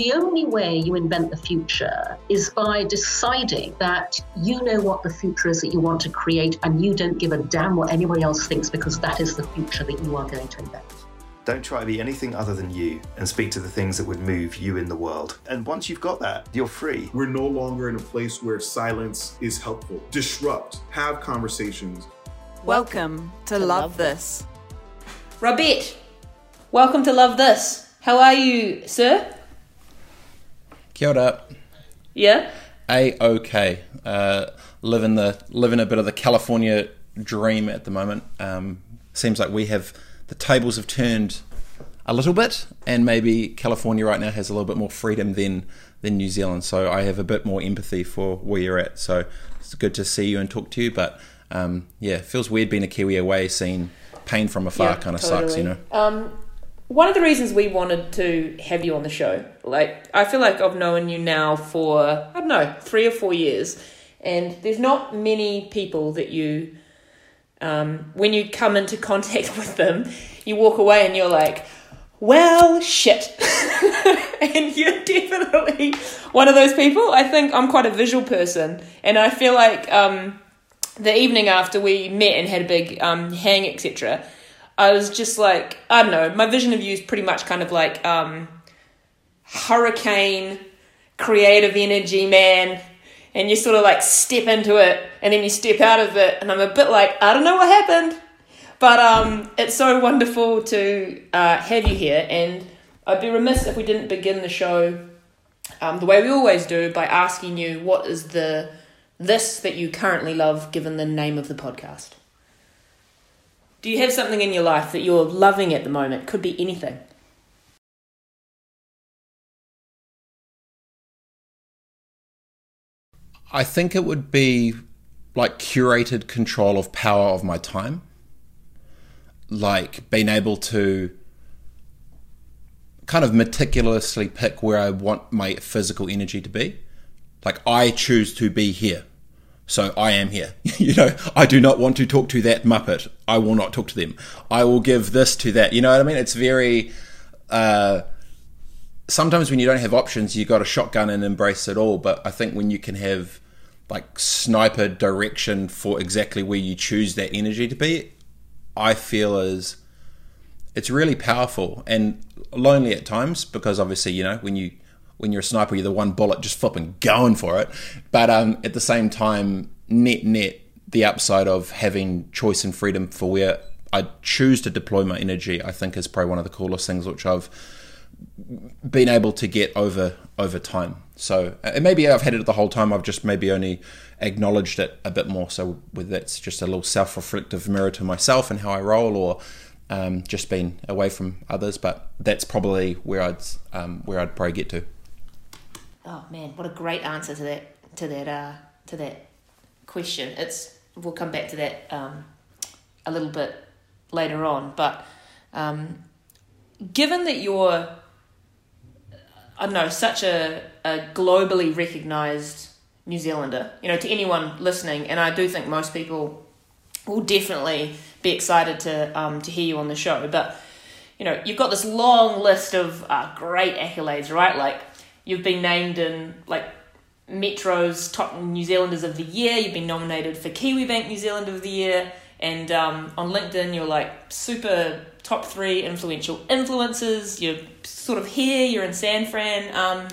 the only way you invent the future is by deciding that you know what the future is that you want to create and you don't give a damn what anybody else thinks because that is the future that you are going to invent. Don't try to be anything other than you and speak to the things that would move you in the world. And once you've got that, you're free. We're no longer in a place where silence is helpful. Disrupt, have conversations. Welcome to, to Love, Love This. Robert, welcome to Love This. How are you, sir? Kia ora. Yeah. A okay. Uh, living the living a bit of the California dream at the moment. Um, seems like we have the tables have turned a little bit, and maybe California right now has a little bit more freedom than than New Zealand. So I have a bit more empathy for where you're at. So it's good to see you and talk to you. But um, yeah, it feels weird being a Kiwi away, seeing pain from afar. Yeah, kind of totally. sucks, you know. Um, one of the reasons we wanted to have you on the show, like I feel like I've known you now for I don't know three or four years, and there's not many people that you, um, when you come into contact with them, you walk away and you're like, well, shit, and you're definitely one of those people. I think I'm quite a visual person, and I feel like um, the evening after we met and had a big um, hang, etc I was just like, I don't know, my vision of you is pretty much kind of like um, hurricane, creative energy man. And you sort of like step into it and then you step out of it. And I'm a bit like, I don't know what happened. But um, it's so wonderful to uh, have you here. And I'd be remiss if we didn't begin the show um, the way we always do by asking you what is the this that you currently love given the name of the podcast. Do you have something in your life that you're loving at the moment? Could be anything. I think it would be like curated control of power of my time. Like being able to kind of meticulously pick where I want my physical energy to be. Like I choose to be here. So I am here. you know, I do not want to talk to that Muppet. I will not talk to them. I will give this to that. You know what I mean? It's very. Uh, sometimes when you don't have options, you got a shotgun and embrace it all. But I think when you can have like sniper direction for exactly where you choose that energy to be, I feel is it's really powerful and lonely at times because obviously you know when you when you're a sniper, you're the one bullet just flipping going for it. But um, at the same time, net net, the upside of having choice and freedom for where I choose to deploy my energy, I think is probably one of the coolest things which I've been able to get over over time. So and maybe I've had it the whole time. I've just maybe only acknowledged it a bit more. So whether that's just a little self-reflective mirror to myself and how I roll, or um, just being away from others. But that's probably where I'd um, where I'd probably get to. Oh man, what a great answer to that to that uh, to that question. It's we'll come back to that um, a little bit later on, but um, given that you're I don't know such a, a globally recognized New Zealander, you know, to anyone listening, and I do think most people will definitely be excited to um, to hear you on the show, but you know, you've got this long list of uh, great accolades, right? Like You've been named in like Metro's top New Zealanders of the year. You've been nominated for Kiwi Bank New Zealand of the year, and um, on LinkedIn you're like super top three influential influencers. You're sort of here. You're in San Fran. Um,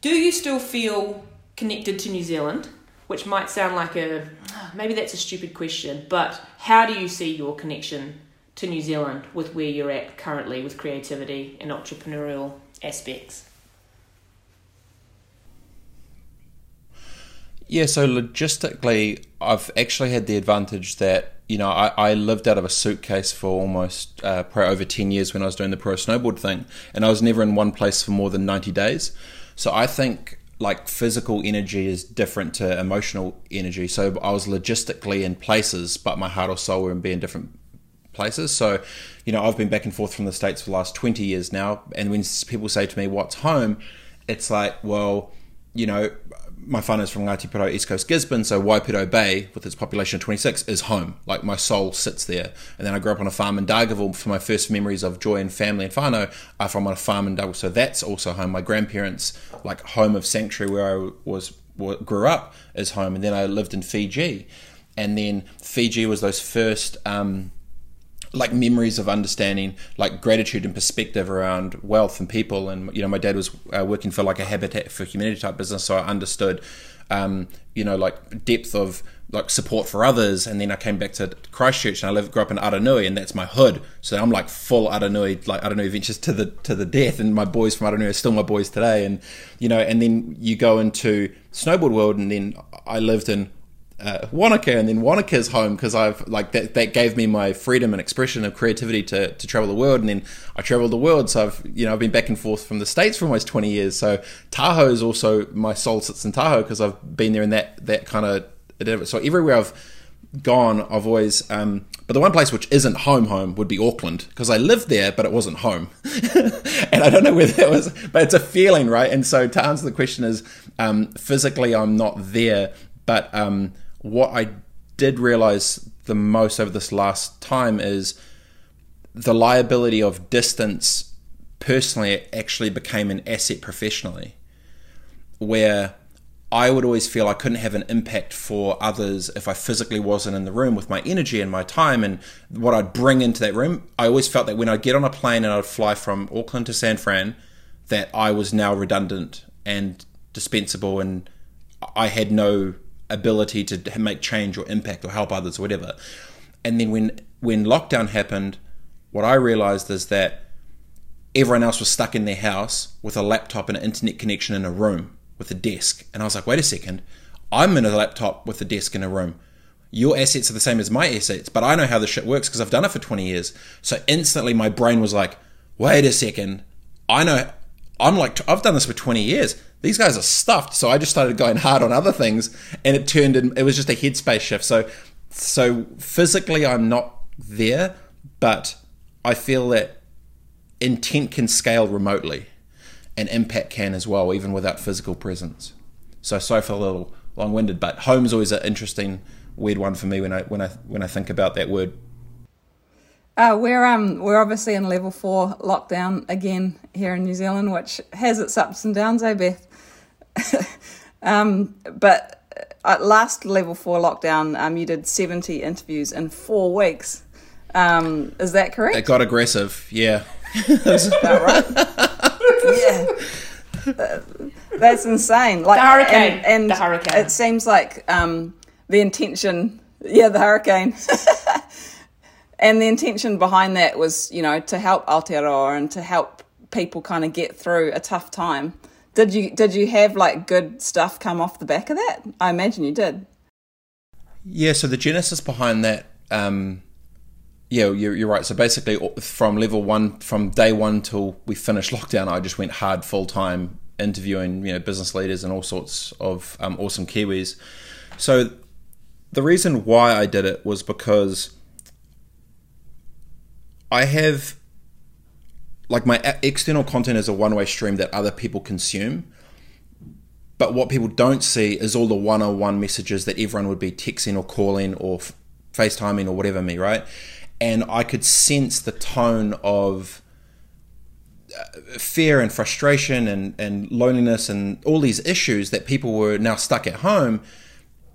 do you still feel connected to New Zealand? Which might sound like a maybe that's a stupid question, but how do you see your connection to New Zealand with where you're at currently with creativity and entrepreneurial aspects? Yeah, so logistically, I've actually had the advantage that you know I, I lived out of a suitcase for almost uh, over ten years when I was doing the pro snowboard thing, and I was never in one place for more than ninety days. So I think like physical energy is different to emotional energy. So I was logistically in places, but my heart or soul were in being different places. So, you know, I've been back and forth from the states for the last twenty years now, and when people say to me, "What's home?" it's like, well, you know my whānau's from Ngāti East Coast Gisborne, so Waipiro Bay, with its population of 26, is home. Like my soul sits there. And then I grew up on a farm in Dargaville for my first memories of joy and family and whānau are from on a farm in Dargaville, so that's also home. My grandparents, like home of sanctuary where I was grew up, is home. And then I lived in Fiji. And then Fiji was those first. Um, like memories of understanding like gratitude and perspective around wealth and people. And you know my dad was uh, working for like a habitat for humanity type business so i understood um, you know like depth of like support for others. And then i came back to christchurch and i lived grew up in aranui and that's my hood. So i'm like full aranui like aranui ventures to the to the death. And my boys from aranui are still my boys today. And you know and then you go into snowboard world and then i lived in uh, Wanaka, and then Wanaka's home because I've like that. That gave me my freedom and expression of creativity to, to travel the world, and then I traveled the world. So I've you know I've been back and forth from the states for almost twenty years. So Tahoe is also my soul sits in Tahoe because I've been there in that that kind of so everywhere I've gone, I've always. Um, but the one place which isn't home home would be Auckland because I lived there, but it wasn't home, and I don't know whether that was, but it's a feeling, right? And so to answer the question is, um, physically I'm not there, but um, what I did realize the most over this last time is the liability of distance personally actually became an asset professionally where I would always feel I couldn't have an impact for others if I physically wasn't in the room with my energy and my time and what I'd bring into that room. I always felt that when I'd get on a plane and I'd fly from Auckland to San Fran, that I was now redundant and dispensable and I had no ability to make change or impact or help others or whatever. And then when when lockdown happened, what I realized is that everyone else was stuck in their house with a laptop and an internet connection in a room with a desk. And I was like, wait a second, I'm in a laptop with a desk in a room. Your assets are the same as my assets, but I know how this shit works because I've done it for 20 years. So instantly my brain was like, wait a second, I know, I'm like, I've done this for 20 years these guys are stuffed. So I just started going hard on other things, and it turned in. It was just a headspace shift. So, so physically, I'm not there, but I feel that intent can scale remotely, and impact can as well, even without physical presence. So, sorry for a little long-winded, but home is always an interesting, weird one for me when I when I when I think about that word. Uh, we're um we're obviously in level four lockdown again here in New Zealand, which has its ups and downs, eh, Beth? um, but at last level four lockdown, um, you did 70 interviews in four weeks. Um, is that correct? It got aggressive, yeah. That's about right. yeah. Uh, that's insane. Like the hurricane. And, and the hurricane. It seems like um, the intention, yeah, the hurricane. and the intention behind that was, you know, to help Aotearoa and to help people kind of get through a tough time. Did you did you have like good stuff come off the back of that? I imagine you did. Yeah. So the genesis behind that, um, yeah, you're, you're right. So basically, from level one, from day one till we finished lockdown, I just went hard full time interviewing you know business leaders and all sorts of um, awesome Kiwis. So the reason why I did it was because I have like my external content is a one way stream that other people consume. But what people don't see is all the one on one messages that everyone would be texting or calling or FaceTiming or whatever me, right? And I could sense the tone of uh, fear and frustration and, and loneliness and all these issues that people were now stuck at home.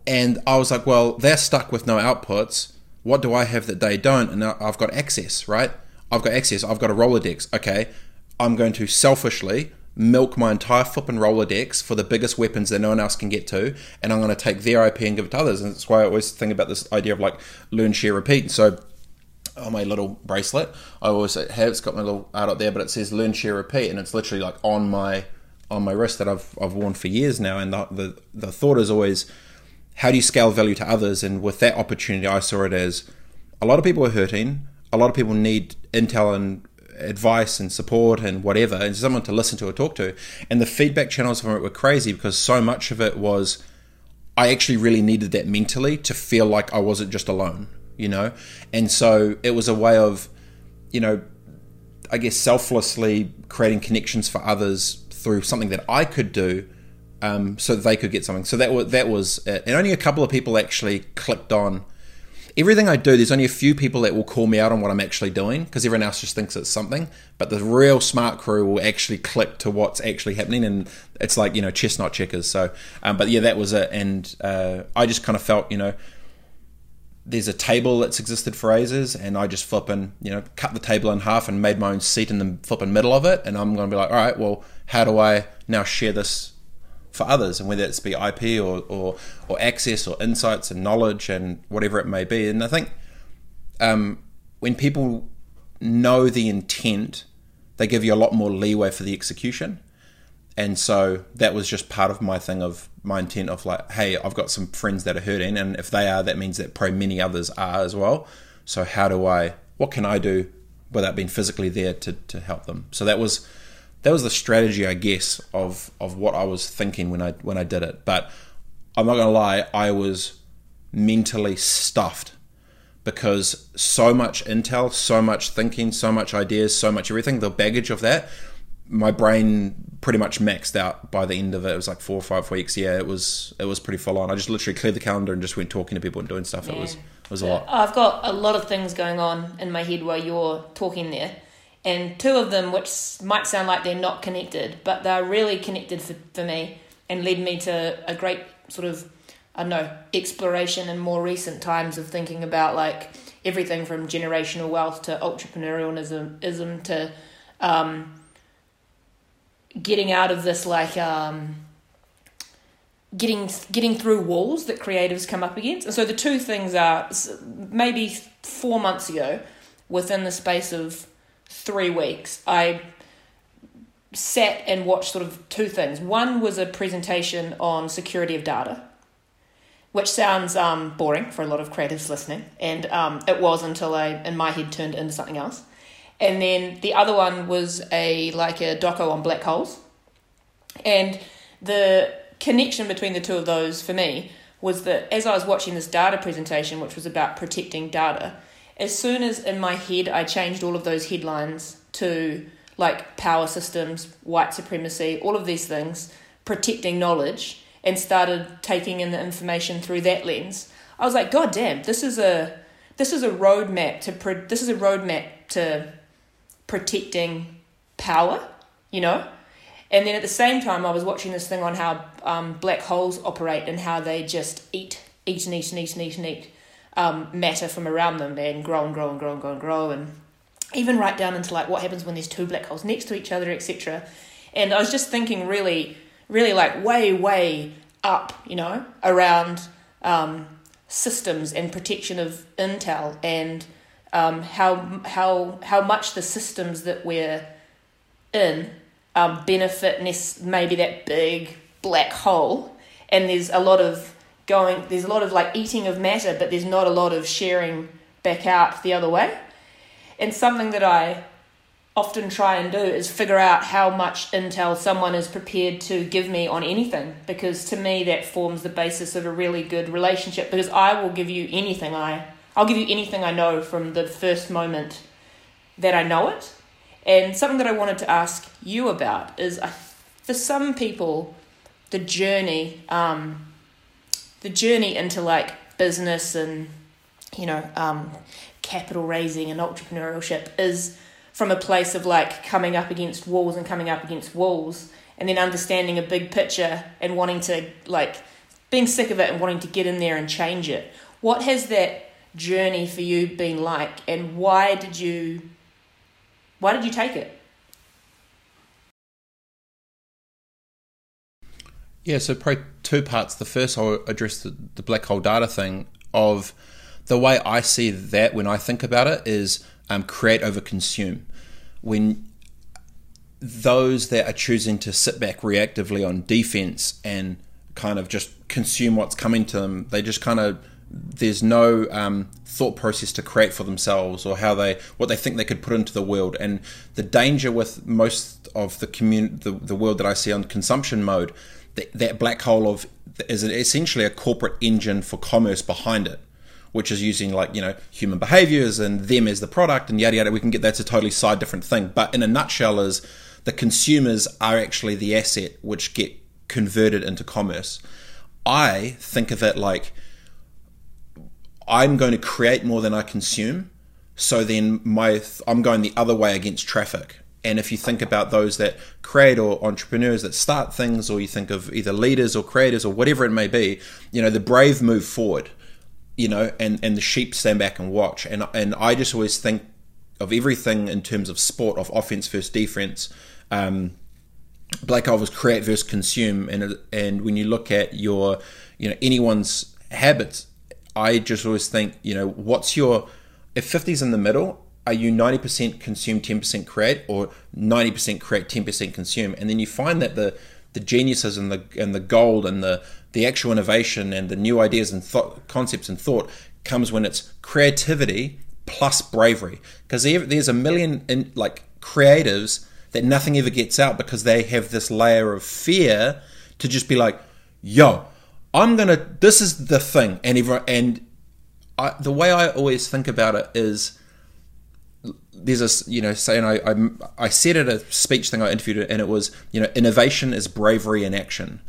And I was like, well, they're stuck with no outputs. What do I have that they don't? And I've got access, right? I've got access, I've got a Rolodex. Okay, I'm going to selfishly milk my entire flipping Rolodex for the biggest weapons that no one else can get to, and I'm going to take their IP and give it to others. And that's why I always think about this idea of like learn, share, repeat. So on my little bracelet, I always have it's got my little art up there, but it says learn, share, repeat, and it's literally like on my on my wrist that I've I've worn for years now. And the the, the thought is always how do you scale value to others? And with that opportunity, I saw it as a lot of people are hurting a lot of people need intel and advice and support and whatever, and someone to listen to or talk to. And the feedback channels from it were crazy because so much of it was I actually really needed that mentally to feel like I wasn't just alone, you know? And so it was a way of, you know, I guess selflessly creating connections for others through something that I could do um, so that they could get something. So that was that was it. and only a couple of people actually clicked on everything I do. There's only a few people that will call me out on what I'm actually doing because everyone else just thinks it's something. But the real smart crew will actually click to what's actually happening, and it's like you know chestnut checkers. So, um, but yeah, that was it, and uh, I just kind of felt you know there's a table that's existed for ages, and I just flip and you know cut the table in half and made my own seat in the flipping middle of it, and I'm going to be like, all right, well, how do I now share this for others, and whether it's be IP or or, or access or insights and knowledge and whatever it may be, and I think um, when people know the intent, they give you a lot more leeway for the execution. And so that was just part of my thing of my intent of like hey i've got some friends that are hurting and if they are that means that probably many others are as well. So how do i what can i do without being physically there to, to help them? So that was that was the strategy i guess of of what i was thinking when i when i did it but i'm not gonna lie i was mentally stuffed because so much intel so much thinking so much ideas so much everything the baggage of that my brain pretty much maxed out by the end of it. It was like four or five weeks. Yeah, it was it was pretty full on. I just literally cleared the calendar and just went talking to people and doing stuff. Yeah. It was it was a lot. I've got a lot of things going on in my head while you're talking there, and two of them, which might sound like they're not connected, but they're really connected for, for me and led me to a great sort of I don't know exploration in more recent times of thinking about like everything from generational wealth to entrepreneurialism to um, getting out of this like um, getting getting through walls that creatives come up against. And so the two things are maybe four months ago, within the space of three weeks, I sat and watched sort of two things. One was a presentation on security of data, which sounds um, boring for a lot of creatives listening, and um, it was until I in my head turned into something else. And then the other one was a like a doco on black holes. And the connection between the two of those for me was that as I was watching this data presentation, which was about protecting data, as soon as in my head I changed all of those headlines to like power systems, white supremacy, all of these things, protecting knowledge, and started taking in the information through that lens, I was like, God damn, this is a this is a roadmap to pro- this is a roadmap to protecting power, you know? And then at the same time, I was watching this thing on how um, black holes operate and how they just eat, eat and eat and eat and eat and eat um, matter from around them and grow and grow and grow and grow and grow. And even right down into like what happens when there's two black holes next to each other, etc. And I was just thinking really, really like way, way up, you know, around um, systems and protection of intel and um, how how how much the systems that we're in um, benefit maybe that big black hole, and there's a lot of going there's a lot of like eating of matter, but there's not a lot of sharing back out the other way. And something that I often try and do is figure out how much intel someone is prepared to give me on anything because to me that forms the basis of a really good relationship because I will give you anything I I'll give you anything I know from the first moment that I know it. And something that I wanted to ask you about is uh, for some people, the journey, um, the journey into like business and you know um, capital raising and entrepreneurship is from a place of like coming up against walls and coming up against walls and then understanding a big picture and wanting to like being sick of it and wanting to get in there and change it. What has that journey for you been like and why did you why did you take it yeah so probably two parts. The first i'll address the, the black hole data thing of the way i see that when i think about it is um, create over consume. When those that are choosing to sit back reactively on defense and kind of just consume what's coming to them they just kind of there's no um, thought process to create for themselves or how they what they think they could put into the world. And the danger with most of the community the, the world that I see on consumption mode that, black hole of is essentially a corporate engine for commerce behind it which is using like you know human behaviors and them as the product and yada yada we can get that's a totally side different thing but in a nutshell is the consumers are actually the asset which get converted into commerce. I think of it like I'm going to create more than I consume. So then my I'm going the other way against traffic. And if you think about those that create or entrepreneurs that start things, or you think of either leaders or creators or whatever it may be, you know, the brave move forward, you know, and, and the sheep stand back and watch. And and I just always think of everything in terms of sport, of offense versus defense. Um, Blake was create versus consume, and and when you look at your, you know, anyone's habits, I just always think, you know, what's your if 50's in the middle, are you 90% consume, 10% create, or 90% create, 10% consume? And then you find that the the geniuses and the and the gold and the the actual innovation and the new ideas and thought, concepts and thought comes when it's creativity plus bravery. Because there's a million in, like creatives that nothing ever gets out because they have this layer of fear to just be like, yo, I'm gonna. This is the thing, and everyone and I, the way I always think about it is there's a you know saying I, I I said at a speech thing I interviewed and it was you know innovation is bravery in action.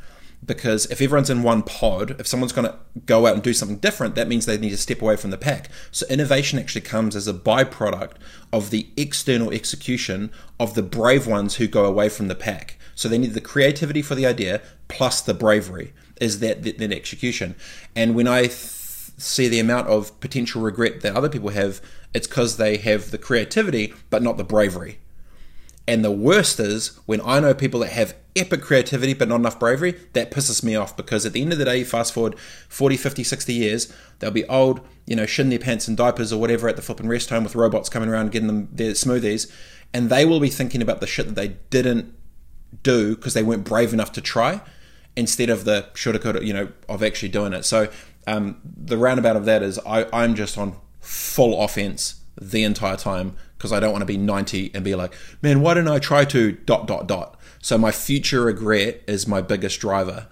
Because if everyone's in one pod if someone's going to go out and do something different that means they need to step away from the pack. So innovation actually comes as a byproduct of the external execution of the brave ones who go away from the pack. So they need the creativity for the idea plus the bravery is that that execution. And when I th- see the amount of potential regret that other people have, it's because they have the creativity but not the bravery. And the worst is when I know people that have epic creativity but not enough bravery, that pisses me off because at the end of the day, fast forward 40, 50, 60 years, they'll be old, you know, shitting their pants in diapers or whatever at the flipping rest home with robots coming around getting them their smoothies. And they will be thinking about the shit that they didn't do because they weren't brave enough to try instead of the coulda, you know, of actually doing it. So um, the roundabout of that is I, I'm just on full offense the entire time because I don't want to be 90 and be like, man, why didn't I try to dot dot dot? So my future regret is my biggest driver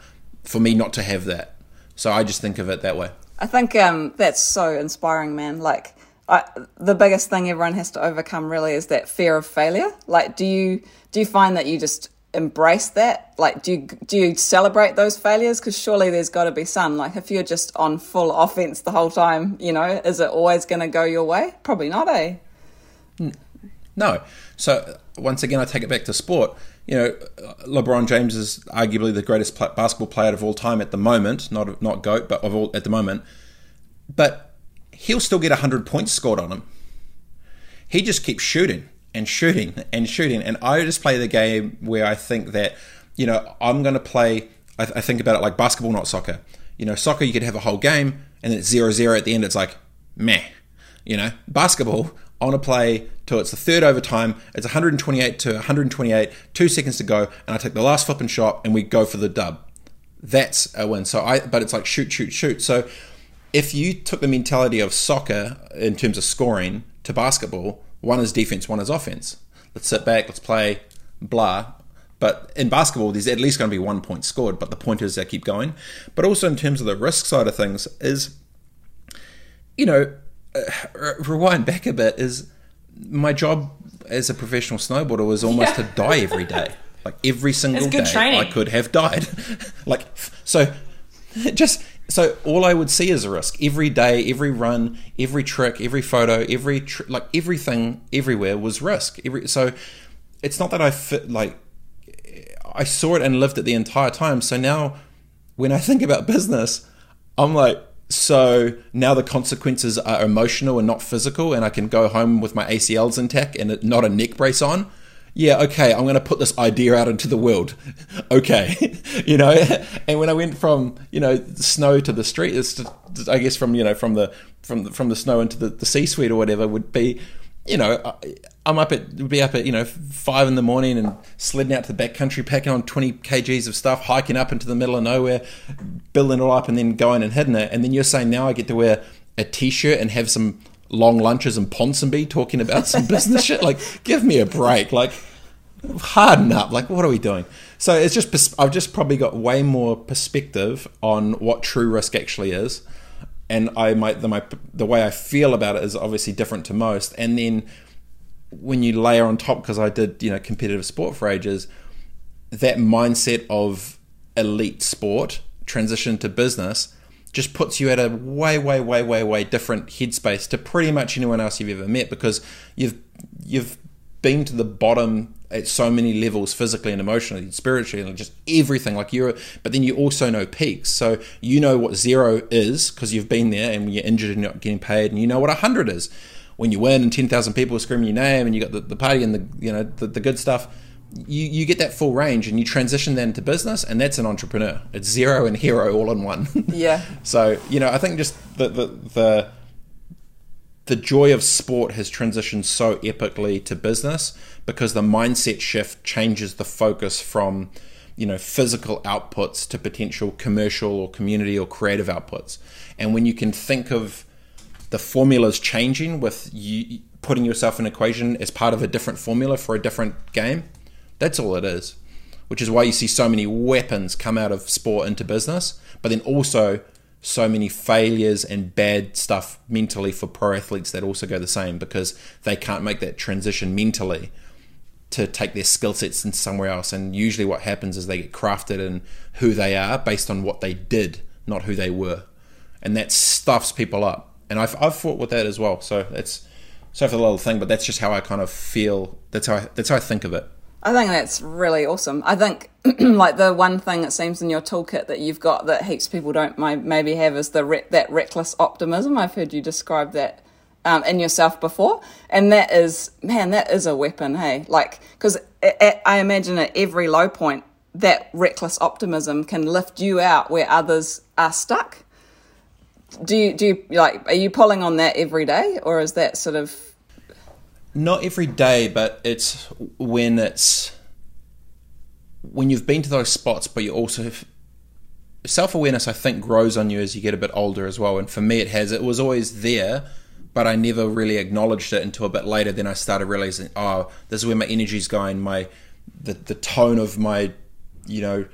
for me not to have that. So I just think of it that way. I think um, that's so inspiring, man. Like, I, the biggest thing everyone has to overcome really is that fear of failure. Like, do you do you find that you just embrace that? Like, do you do you celebrate those failures? Because surely there's got to be some. Like, if you're just on full offense the whole time, you know, is it always going to go your way? Probably not, eh? No. So once again, I take it back to sport. You know, LeBron James is arguably the greatest basketball player of all time at the moment. Not not goat, but of all at the moment. But he'll still get hundred points scored on him. He just keeps shooting and shooting and shooting. And I just play the game where I think that, you know, I'm going to play, I, I, think about it like basketball, not soccer. You know, soccer, you could have a whole game and it's 0 0 at the end. It's like, meh. You know, basketball, I want to play till it's the third overtime. It's 128 to 128, two seconds to go, and I take the last flipping shot and we go for the dub. That's a win. So I, but it's like shoot, shoot, shoot. So if you took the mentality of soccer in terms of scoring to basketball, one is defense, one is offense. Let's sit back, let's play, blah. But in basketball, there's at least going to be one point scored, but the point is they keep going. But also in terms of the risk side of things, is, you know, uh, rewind back a bit, is my job as a professional snowboarder was almost yeah. to die every day. Like every single day, training. I could have died. like, so just so all I would see is a risk every day, every run, every trick, every photo, every tr- like everything everywhere was risk. Every so it's not that I fit like I saw it and lived it the entire time. So now when I think about business, I'm like so now the consequences are emotional and not physical, and I can go home with my ACLs intact and not a neck brace on yeah, okay, I'm going to put this idea out into the world. okay, you know. And when I went from you know snow to the street, it's I guess from you know from the from the, from the snow into the, the C-suite or whatever would be, you know, I'm up at be up at you know five in the morning and sledding out to the backcountry, packing on 20 kgs of stuff, hiking up into the middle of nowhere, building it all up, and then going and hitting it. And then you're saying now I get to wear a t-shirt and have some long lunches in Ponsonby talking about some business shit. Like, give me a break. Like, harden up. Like, what are we doing? So it's just I've just probably got way more perspective on what true risk actually is, and I might the my the way I feel about it is obviously different to most. And then when you layer on top, because I did you know competitive sport for ages, that mindset of elite sport, transition to business, just puts you at a way, way, way, way, way different headspace to pretty much anyone else you've ever met because you've you've been to the bottom at so many levels physically and emotionally and spiritually and just everything like you're but then you also know peaks. So you know what zero is because you've been there and you're injured and you're not getting paid and you know what a 100 is. When you win and 10,000 people are screaming your name and you got the, the party and the you know the, the good stuff you, you get that full range and you transition that into business and that's an entrepreneur. It's zero and hero all in one. Yeah. so you know i think just the the, the the joy of sport has transitioned so epically to business because the mindset shift changes the focus from you know physical outputs to potential commercial or community or creative outputs. And when you can think of the formulas changing with you putting yourself in equation as part of a different formula for a different game that's all it is. Which is why you see so many weapons come out of sport into business but then also so many failures and bad stuff mentally for pro athletes that also go the same because they can't make that transition mentally to take their skill sets in somewhere else. And usually, what happens is they get crafted in who they are based on what they did, not who they were, and that stuffs people up. And I've I've fought with that as well. So it's so for the little thing, but that's just how I kind of feel. That's how I, that's how I think of it. I think that's really awesome. I think like the one thing it seems in your toolkit that you've got that heaps of people don't maybe have is the re- that reckless optimism. I've heard you describe that um, in yourself before, and that is man, that is a weapon. Hey, like because I imagine at every low point, that reckless optimism can lift you out where others are stuck. Do you do you like? Are you pulling on that every day, or is that sort of not every day, but it's when it's when you've been to those spots, but you also self awareness. I think grows on you as you get a bit older as well. And for me, it has. It was always there, but I never really acknowledged it until a bit later. Then I started realizing, oh, this is where my energy's going. My the the tone of my, you know,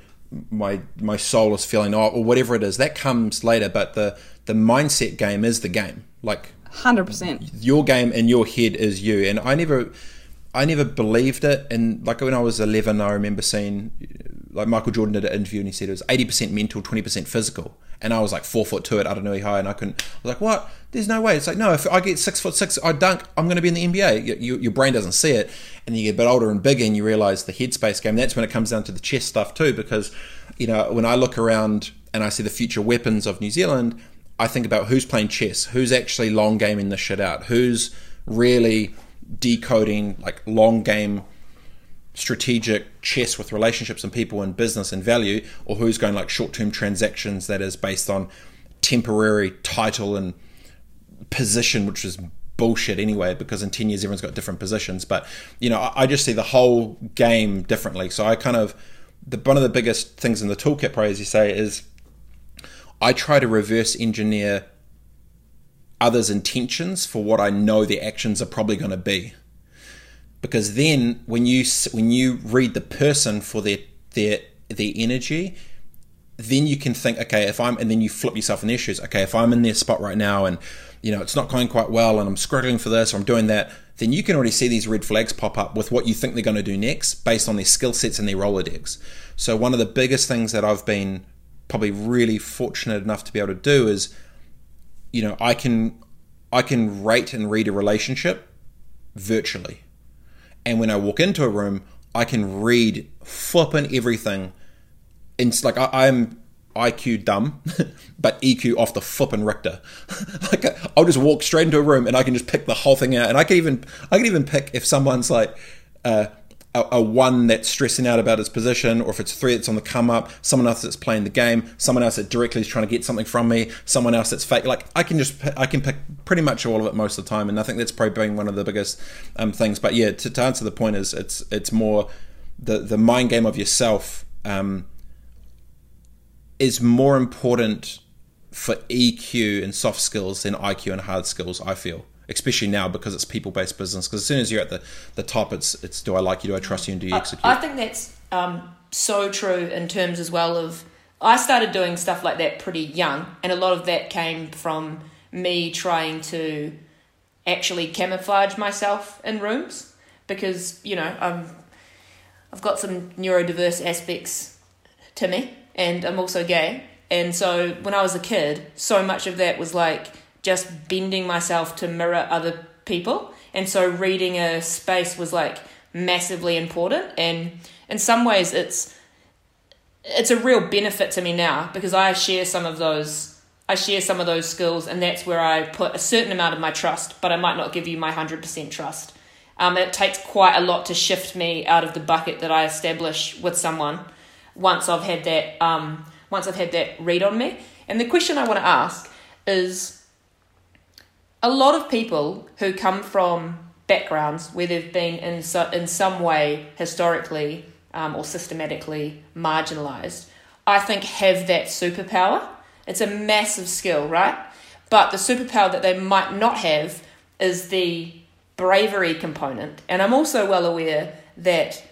my my soul is feeling, oh, or whatever it is. That comes later, but the the mindset game is the game. Like hundred percent? your game in your head is you. And i never i never believed it. And like when i was 11 i remember seeing like michael jordan did an interview and he said it was 80% mental 20% physical. And i was like four foot two at i don't know how high and i couldn't i was like what? There's no way. It's like no if i get six foot six i dunk i'm going to be in the nba you, you, your brain doesn't see it. And you get a bit older and bigger and you realize the headspace game. That's when it comes down to the chess stuff too because you know when i look around and i see the future weapons of new zealand I think about who's playing chess, who's actually long gaming the shit out, who's really decoding like long game strategic chess with relationships and people and business and value, or who's going like short term transactions that is based on temporary title and position, which is bullshit anyway, because in 10 years everyone's got different positions. But, you know, I, I just see the whole game differently. So I kind of, the, one of the biggest things in the toolkit, probably, as you say, is I try to reverse engineer others' intentions for what I know their actions are probably going to be. Because then, when you when you read the person for their their their energy, then you can think, okay, if I'm, and then you flip yourself in their shoes. Okay, if I'm in their spot right now, and you know it's not going quite well, and I'm struggling for this, or I'm doing that, then you can already see these red flags pop up with what you think they're going to do next, based on their skill sets and their Rolodex. So one of the biggest things that I've been probably really fortunate enough to be able to do is you know i can i can rate and read a relationship virtually. And when i walk into a room i can read flipping everything. It's like I, i'm iq dumb but eq off the flipping richter. Like i'll just walk straight into a room and i can just pick the whole thing out. And i can even i can even pick if someone's like uh, a, a, one that's stressing out about his position, or if it's three that's on the come up, someone else that's playing the game, someone else that directly is trying to get something from me, someone else that's fake. Like I can just I can pick pretty much all of it most of the time, and I think that's probably been one of the biggest um, things. But yeah, to, to, answer the point is it's it's more the the mind game of yourself um, is more important for EQ and soft skills than IQ and hard skills. I feel especially now because it's people based business. Because as soon as you're at the, the top, it's it's do I like you, do I trust you, and do you execute? I, I think that's um, so true in terms as well of I started doing stuff like that pretty young, and a lot of that came from me trying to actually camouflage myself in rooms because you know I'm I've got some neurodiverse aspects to me and I'm also gay. And so when I was a kid, so much of that was like just bending myself to mirror other people. And so reading a space was like massively important. And in some ways, it's it's a real benefit to me now because I share some of those I share some of those skills, and that's where I put a certain amount of my trust, but I might not give you my 100% trust. Um, it takes quite a lot to shift me out of the bucket that I establish with someone once I've had that um, once I've had that read on me. And the question I want to ask is a lot of people who come from backgrounds where they've been in so, in some way historically um, or systematically marginalized, I think have that superpower it's a massive skill, right? But the superpower that they might not have is the bravery component. And I'm also well aware that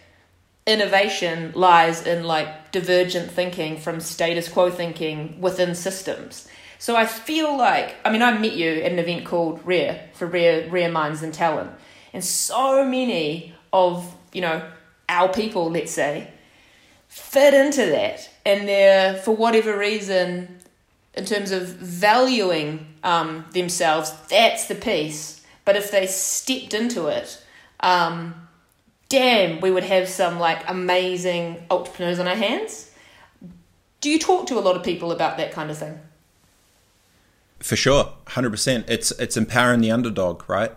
innovation lies in like divergent thinking from status quo thinking within systems. So I feel like I mean I met you at an event called Rare for Rare Rare Minds and Talent. And so many of, you know, our people, let's say, fit into that. And they're for whatever reason in terms of valuing um, themselves, that's the piece. But if they stepped into it, um, damn, we would have some like amazing entrepreneurs on our hands. Do you talk to a lot of people about that kind of thing? For sure, hundred percent. It's it's empowering the underdog, right?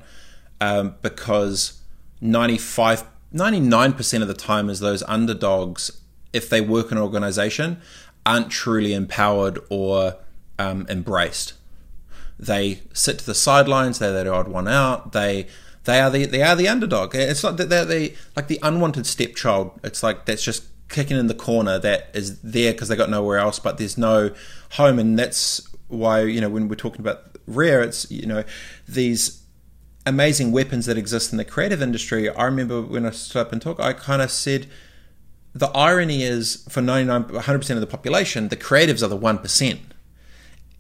Um, because 95, 99 percent of the time, is those underdogs, if they work in an organization, aren't truly empowered or um, embraced. They sit to the sidelines. They're the odd one out. They they are the they are the underdog. It's like they're the like the unwanted stepchild. It's like that's just kicking in the corner that is there because they got nowhere else, but there's no home, and that's why you know when we're talking about rare, it's you know these amazing weapons that exist in the creative industry. I remember when I stood up and talk, I kind of said the irony is for 99 100% of the population, the creatives are the 1%.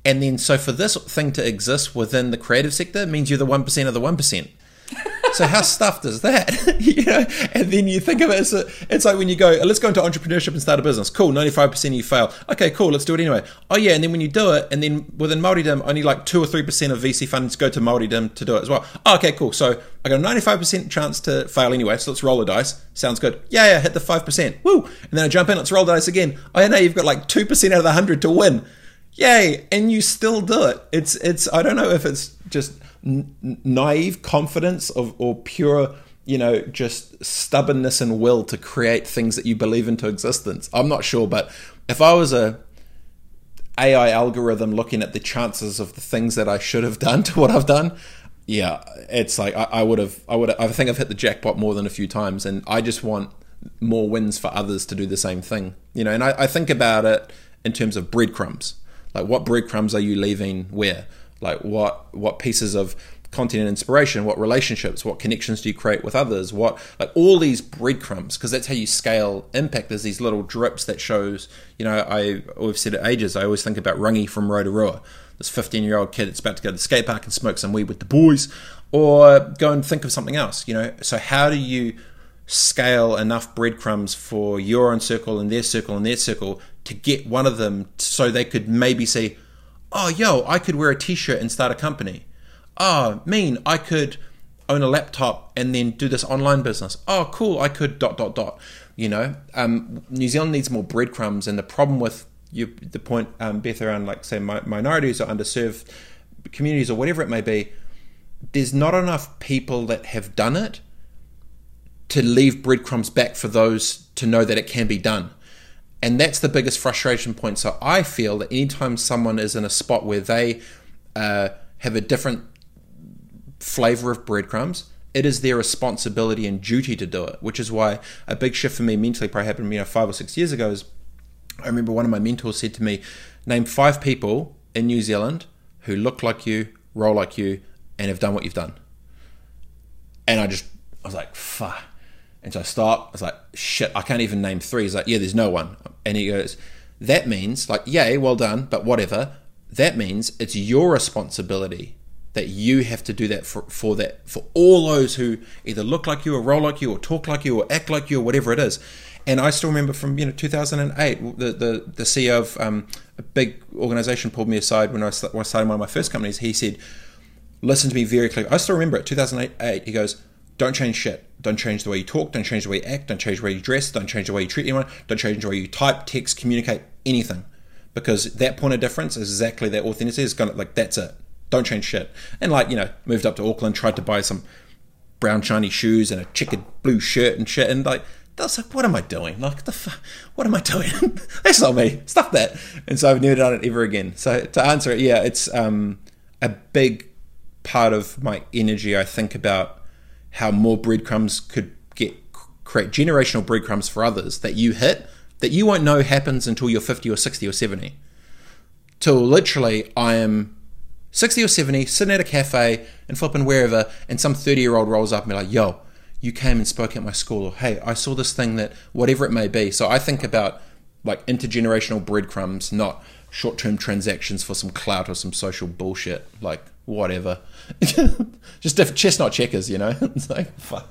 And then, so for this thing to exist within the creative sector means you're the 1% of the 1%. So how stuffed is that? you know, and then you think of it as a, it's like when you go, let's go into entrepreneurship and start a business. Cool, 95% of you fail. Okay, cool, let's do it anyway. Oh yeah, and then when you do it, and then within Māoridom, only like 2 or 3% of VC funds go to Māoridom to do it as well. Oh, okay, cool. So I got a 95% chance to fail anyway, so let's roll the dice. Sounds good. Yeah, yeah, hit the 5%. Woo! And then I jump in, let's roll the dice again. Oh yeah, now you've got like 2% out of the 100 to win yay and you still do it it's it's i don't know if it's just n- naive confidence of or pure you know just stubbornness and will to create things that you believe into existence. I'm not sure but if i was a ai algorithm looking at the chances of the things that i should have done to what i've done yeah it's like i, I would have i would i think i've hit the jackpot more than a few times and i just want more wins for others to do the same thing you know. And I, I think about it in terms of breadcrumbs. Like what breadcrumbs are you leaving where? Like what what pieces of content and inspiration, what relationships, what connections do you create with others, what like all these breadcrumbs, because that's how you scale impact. There's these little drips that shows, you know, I we've said it ages. I always think about Rangi from Rotorua, this 15 year old kid that's about to go to the skate park and smoke some weed with the boys, or go and think of something else. You know, so how do you scale enough breadcrumbs for your own circle and their circle and their circle to get one of them so they could maybe say, oh, yo, I could wear a t shirt and start a company. Oh, mean, I could own a laptop and then do this online business. Oh, cool, I could dot, dot, dot. You know, um, New Zealand needs more breadcrumbs. And the problem with you, the point, um, Beth, around like, say, mi- minorities or underserved communities or whatever it may be, there's not enough people that have done it to leave breadcrumbs back for those to know that it can be done. And that's the biggest frustration point. So I feel that anytime someone is in a spot where they uh, have a different flavor of breadcrumbs, it is their responsibility and duty to do it. Which is why a big shift for me mentally probably happened you know five or six years ago. Is I remember one of my mentors said to me, "Name five people in New Zealand who look like you, roll like you, and have done what you've done." And I just I was like, "Fuck." And so I start, I was like, shit, I can't even name three. He's like, yeah, there's no one. And he goes, that means, like, yay, well done, but whatever. That means it's your responsibility that you have to do that for, for that for all those who either look like you or roll like you or talk like you or act like you or whatever it is. And I still remember from you know 2008, the the, the CEO of um, a big organization pulled me aside when I, when I started one of my first companies. He said, "Listen to me very clearly." I still remember it. 2008. He goes, "Don't change shit. Don't change the way you talk. Don't change the way you act. Don't change the way you dress. Don't change the way you treat anyone. Don't change the way you type, text, communicate, anything." Because that point of difference is exactly that authenticity is gonna like that's it don't change shit. And like, you know, moved up to Auckland, tried to buy some brown shiny shoes and a checkered blue shirt and shit. And like, was like, what am I doing? Like, the fuck, what am I doing? That's not me. Stuff that. And so I've never done it ever again. So to answer it, yeah, it's um, a big part of my energy. I think about how more breadcrumbs could get create generational breadcrumbs for others that you hit that you won't know happens until you're 50 or 60 or 70. Till literally, I am 60 or 70, sitting at a cafe and flipping wherever, and some 30 year old rolls up and be like, yo, you came and spoke at my school, or hey, I saw this thing that whatever it may be. So I think about like intergenerational breadcrumbs, not short term transactions for some clout or some social bullshit, like whatever. Just different chestnut checkers, you know? it's like, fuck.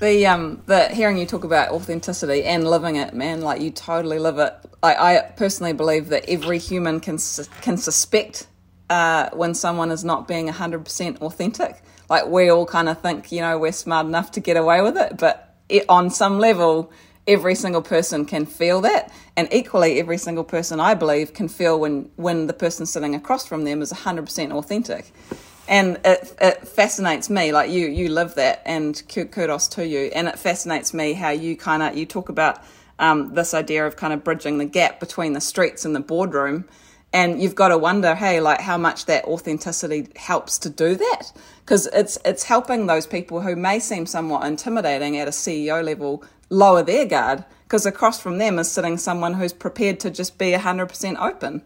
The um the hearing you talk about authenticity and living it, man, like you totally live it. I, I personally believe that every human can can suspect uh, when someone is not being 100% authentic. Like we all kind of think, you know, we're smart enough to get away with it, but it, on some level, every single person can feel that. And equally, every single person, I believe, can feel when, when the person sitting across from them is 100% authentic. And it, it fascinates me, like you, you live that, and kudos to you. And it fascinates me how you kind of, you talk about um, this idea of kind of bridging the gap between the streets and the boardroom and you've got to wonder hey like how much that authenticity helps to do that because it's it's helping those people who may seem somewhat intimidating at a CEO level lower their guard because across from them is sitting someone who's prepared to just be 100% open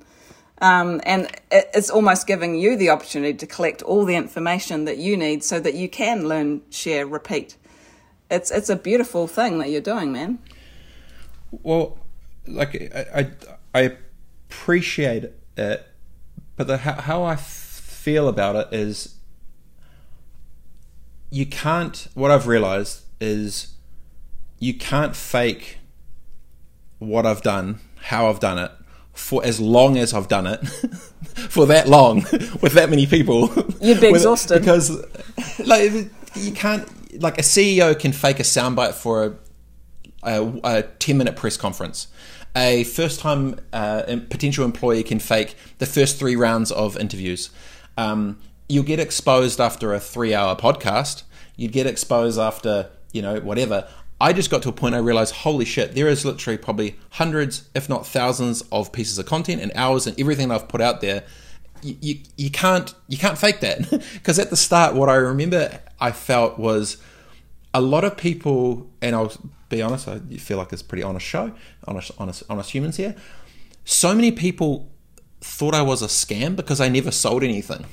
um, and it's almost giving you the opportunity to collect all the information that you need so that you can learn share repeat it's it's a beautiful thing that you're doing man well like i i, I appreciate it, but the, how, how I feel about it is you can't. What I've realized is you can't fake what I've done, how I've done it, for as long as I've done it, for that long, with that many people. You'd be exhausted because, like, you can't. Like a CEO can fake a soundbite for a, a, a ten minute press conference a first time uh, potential employee can fake the first three rounds of interviews. Um, you'll get exposed after a three hour podcast. You'd get exposed after, you know, whatever. I just got to a point I realized, holy shit, there is literally probably hundreds, if not thousands, of pieces of content and hours and everything I've put out there. You, you, you can't you can't fake that because at the start what I remember I felt was a lot of people and I'll be honest, I feel like it's a pretty honest show, honest, honest, honest humans here. So many people thought I was a scam because I never sold anything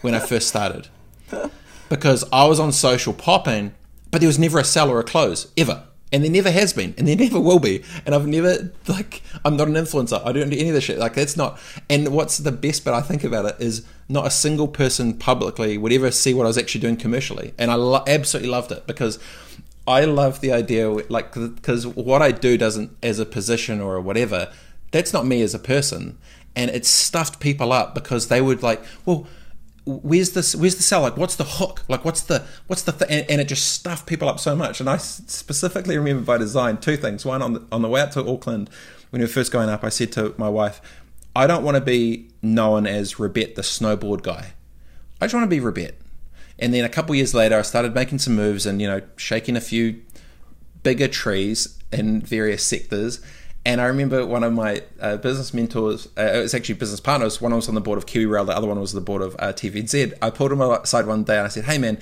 when I first started. Because I was on social popping, but there was never a sell or a close ever. And there never has been, and there never will be. And I've never like I'm not an influencer. I don't do any of this shit. Like that's not. And what's the best bit I think about it is not a single person publicly would ever see what I was actually doing commercially, and I lo- absolutely loved it because I love the idea, like, because what I do doesn't, as a position or whatever, that's not me as a person. And it stuffed people up because they would like, well, where's this? Where's the sell? Like, what's the hook? Like, what's the what's the th-? and, and, it just stuffed people up so much. And I specifically remember by design two things. One on the, on the way out to Auckland when we were first going up, I said to my wife, I don't want to be known as Rebet the snowboard guy. I just want to be Rebet. And then a couple years later, I started making some moves and you know shaking a few bigger trees in various sectors. And I remember one of my uh, business mentors, uh, it was actually business partners. One was on the board of KiwiRail, the other one was the board of uh, TVNZ. I pulled him aside one day and I said, "Hey man,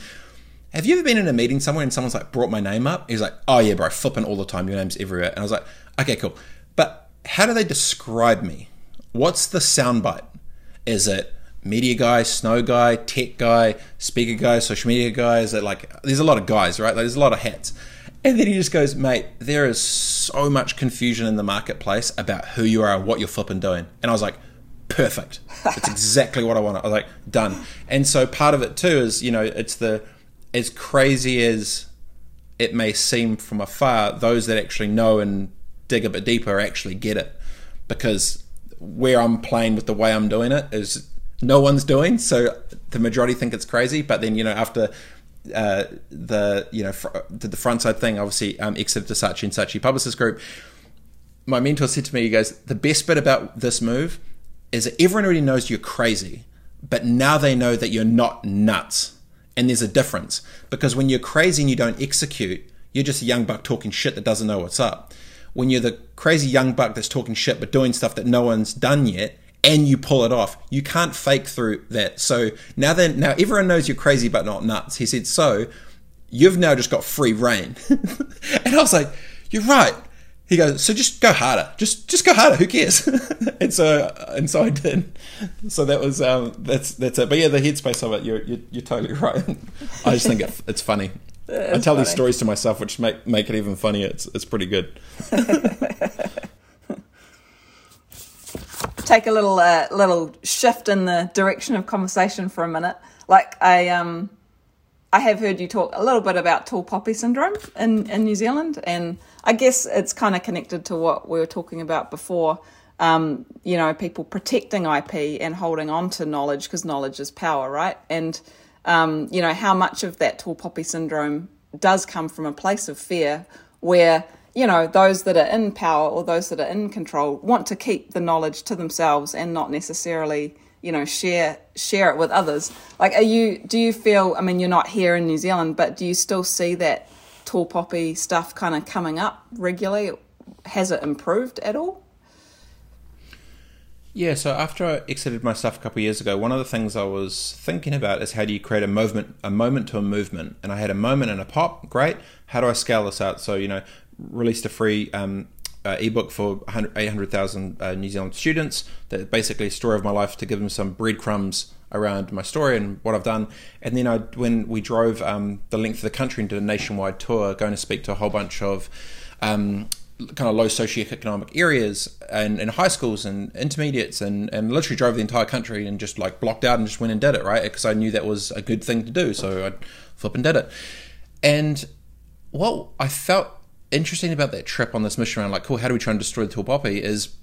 have you ever been in a meeting somewhere and someone's like brought my name up?" He's like, "Oh yeah, bro, flipping all the time. Your name's everywhere." And I was like, "Okay, cool." But how do they describe me? What's the soundbite? Is it media guy, snow guy, tech guy, speaker guy, social media guy? Is it like there's a lot of guys, right? Like, there's a lot of hats. And then he just goes, mate, there is so much confusion in the marketplace about who you are and what you're flipping doing. And I was like, perfect. It's exactly what I want. I was like, done. And so part of it too is, you know, it's the as crazy as it may seem from afar, those that actually know and dig a bit deeper actually get it. Because where I'm playing with the way I'm doing it is no one's doing, so the majority think it's crazy. But then, you know, after uh, the you know fr- did the frontside thing, obviously um, exited to Saatchi and Saatchi Publicis Group. My mentor said to me, he goes, the best bit about this move is that everyone already knows you're crazy, but now they know that you're not nuts. And there's a difference because when you're crazy and you don't execute, you're just a young buck talking shit that doesn't know what's up. When you're the crazy young buck that's talking shit but doing stuff that no one's done yet, and you pull it off, you can't fake through that. So now then, now everyone knows you're crazy but not nuts. He said, so you've now just got free reign. and I was like, you're right he goes, so just go harder, just just go harder. Who cares? and so and so I did. So that was um, that's that's it. But yeah, the headspace of it, you're you're, you're totally right. I just think it, it's funny. I tell funny. these stories to myself, which make make it even funnier. It's it's pretty good. Take a little uh, little shift in the direction of conversation for a minute. Like I um I have heard you talk a little bit about tall poppy syndrome in, in New Zealand, and I guess it's kind of connected to what we were talking about before. Um, you know, people protecting IP and holding on to knowledge because knowledge is power, right? And um, you know how much of that tall poppy syndrome does come from a place of fear, where you know those that are in power or those that are in control want to keep the knowledge to themselves and not necessarily you know share share it with others. Like are you do you feel i mean you're not here in new zealand but do you still see that tall poppy stuff kind of coming up regularly? Has it improved at all? Yeah so after i exited my stuff a couple of years ago one of the things i was thinking about is how do you create a movement a moment to a movement? And i had a moment and a pop great how do i scale this out? So you know released a free um, uh, ebook for 800,000 uh, New Zealand students that basically a story of my life to give them some breadcrumbs around my story and what I've done. And then I, when we drove um, the length of the country and did a nationwide tour, going to speak to a whole bunch of um, kind of low socioeconomic areas and in high schools and intermediates and, and literally drove the entire country and just like blocked out and just went and did it, right? Because I knew that was a good thing to do. So I flip and did it. And what I felt interesting about that trip on this mission around like, cool, how do we try and destroy the tall is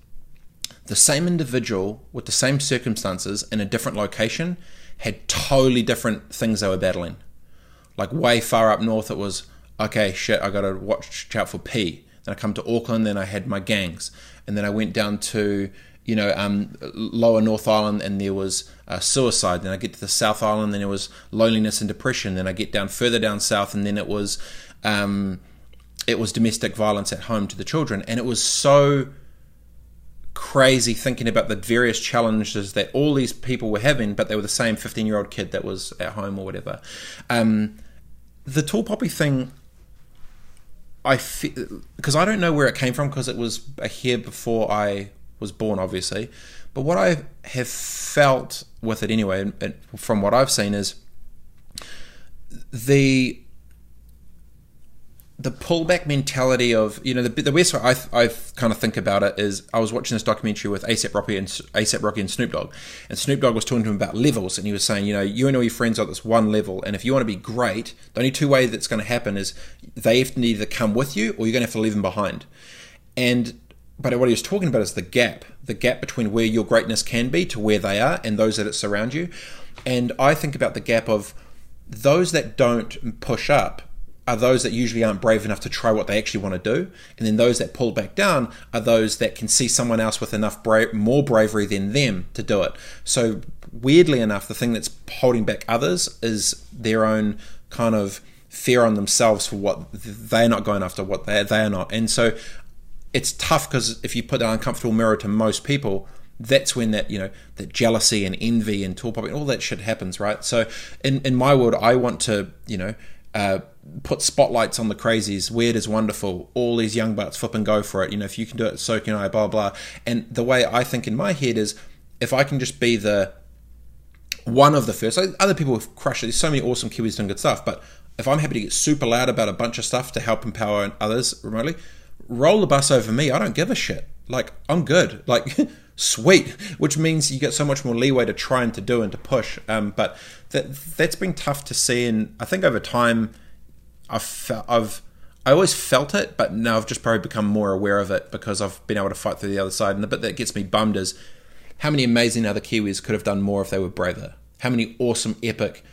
the same individual with the same circumstances in a different location had totally different things they were battling. Like way far up north, it was okay, shit, I got to watch out for P. Then I come to Auckland, then I had my gangs, and then I went down to you know um, lower North Island, and there was uh, suicide. Then I get to the South Island, then it was loneliness and depression. Then I get down further down south, and then it was um, it was domestic violence at home to the children. And it was so crazy thinking about the various challenges that all these people were having, but they were the same 15 year old kid that was at home or whatever. Um, the tall poppy thing, I because I don't know where it came from because it was year before I was born, obviously. But what I have felt with it anyway, and from what I've seen, is the the pullback mentality of you know the, the way I, I kind of think about it is I was watching this documentary with ASAP Rocky and ASAP Rocky and Snoop Dogg, and Snoop Dogg was talking to him about levels, and he was saying you know you and all your friends are at this one level, and if you want to be great, the only two ways that's going to happen is they have to either come with you or you're going to have to leave them behind, and but what he was talking about is the gap, the gap between where your greatness can be to where they are and those that surround you, and I think about the gap of those that don't push up are those that usually aren't brave enough to try what they actually want to do. And then those that pull back down are those that can see someone else with enough bra- more bravery than them to do it. So, weirdly enough, the thing that's holding back others is their own kind of fear on themselves for what they're not going after, what they, they are not. And so, it's tough because if you put that uncomfortable mirror to most people, that's when that you know that jealousy and envy and all that shit happens right so in in my world i want to you know uh, put spotlights on the crazies. Weird is wonderful. All these young butts flip and go for it. You know, if you can do it, so can I. Blah blah. And the way I think in my head is, if I can just be the one of the first. Like other people have crushed it. There's so many awesome Kiwis doing good stuff. But if I'm happy to get super loud about a bunch of stuff to help empower others remotely, roll the bus over me. I don't give a shit. Like I'm good. Like sweet, which means you get so much more leeway to try and to do and to push. Um, but that that's been tough to see, and I think over time, I've I've I always felt it, but now I've just probably become more aware of it because I've been able to fight through the other side. And the bit that gets me bummed is how many amazing other Kiwis could have done more if they were braver. How many awesome, epic